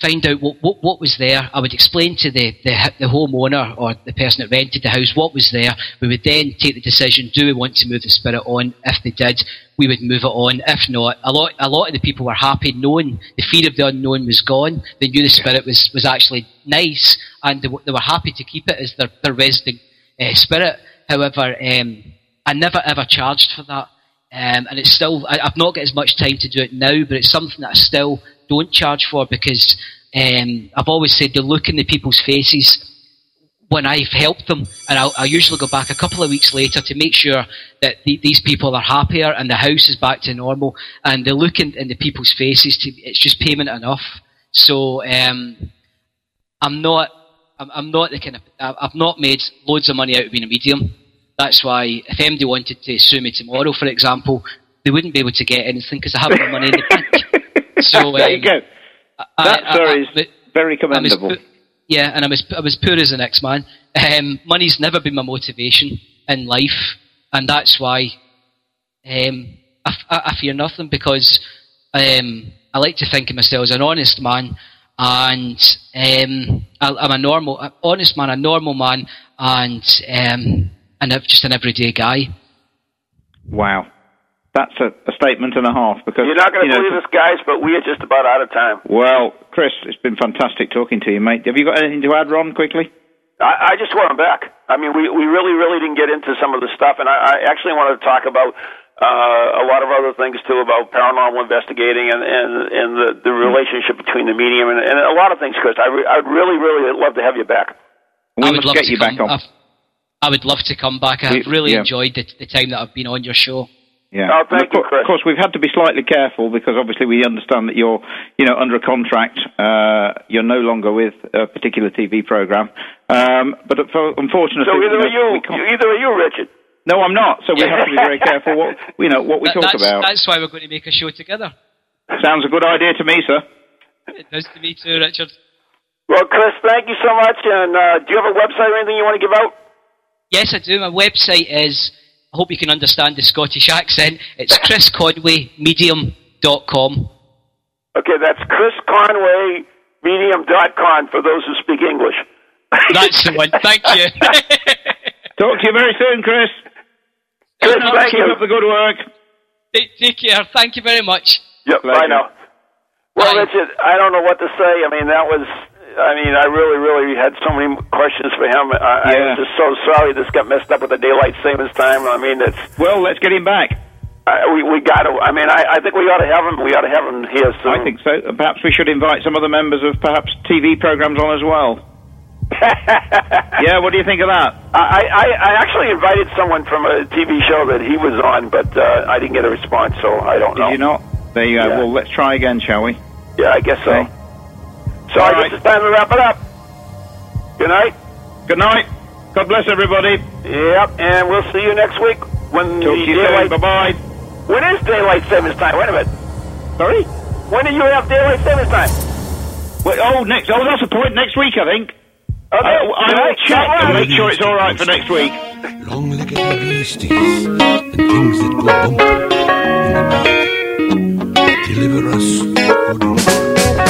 find out what, what, what was there. I would explain to the, the, the homeowner or the person that rented the house what was there. We would then take the decision, do we want to move the spirit on? If they did, we would move it on. If not, a lot, a lot of the people were happy knowing the fear of the unknown was gone. They knew the spirit was, was actually nice and they, they were happy to keep it as their, their resident uh, spirit. However, um, I never ever charged for that. Um, and it's still, I, I've not got as much time to do it now, but it's something that I still don't charge for because um, I've always said the look in the people's faces when I've helped them, and I'll, I'll usually go back a couple of weeks later to make sure that the, these people are happier and the house is back to normal, and the look in, in the people's faces, to, it's just payment enough. So um, I'm not, I'm, I'm not the kind of, I've not made loads of money out of being a medium. That's why if MD wanted to sue me tomorrow, for example, they wouldn't be able to get anything because I have no money in the bank. So there you um, go. I- That, I- I- is very commendable. yeah, and I'm as, I'm as poor as the next man. Um, money's never been my motivation in life, and that's why um, I, f- I- I fear nothing because um, I like to think of myself as an honest man, and um, I, I'm a normal, honest man, a normal man, and um, and just an everyday guy. Wow. That's a, a statement and a half because You're not going you to know, believe this, guys, but we are just about out of time. Well, Chris, it's been fantastic talking to you, mate. Have you got anything to add, Ron, quickly? I, I just want them back. I mean, we, we really, really didn't get into some of the stuff, and I, I actually wanted to talk about uh, a lot of other things too about paranormal investigating and and, and the, the relationship between the medium and, and a lot of things, Chris. I re- I'd really, really love to have you back. We I would must love get to you come, back on. I've- I would love to come back. I've really yeah. enjoyed the, the time that I've been on your show. Yeah. Oh, thank of, cour- you, Chris. of course, we've had to be slightly careful because obviously we understand that you're, you know, under a contract. Uh, you're no longer with a particular TV program. Um, but for, unfortunately, So either you know, are you, either are you, Richard. no, I'm not. So we have to be very careful what you know what we That- talk that's, about. that's why we're going to make a show together. Sounds a good idea to me, sir. It does to me too, Richard. Well, Chris, thank you so much. And uh, do you have a website or anything you want to give out? Yes, I do. My website is, I hope you can understand the Scottish accent, it's chrisconwaymedium.com. Okay, that's chrisconwaymedium.com for those who speak English. That's the one. Thank you. Talk to you very soon, Chris. Chris, Keep up- thank keep you. up the good work. take, take care. Thank you very much. Yep, Pleasure. I know. Well, Bye. Richard, I don't know what to say. I mean, that was. I mean, I really, really had so many questions for him. I, Yeah. I'm just so sorry this got messed up with the daylight savings time. I mean, it's Well, let's get him back. I, we we got to. I mean, I, I think we ought to have him. We ought to have him here soon. I think so. Perhaps we should invite some other members of perhaps TV programs on as well. yeah, what do you think of that? I, I I actually invited someone from a TV show that he was on, but uh, I didn't get a response, so I don't know. Did you not? There you go. Yeah. Well, let's try again, shall we? Yeah, I guess so. Okay. So All I right. guess it's time to wrap it up. Good night. Good night. God bless everybody. Yep, and we'll see you next week when Talk the to soon. daylight. Bye bye. When is daylight savings time? Wait a minute. Sorry? When do you have daylight savings time? Wait, oh, next. Oh, that's a point. Next week, I think. Okay. I, I will check all and make sure it's all right for next week. Long-legged beasties and things that go bump in the night. Deliver us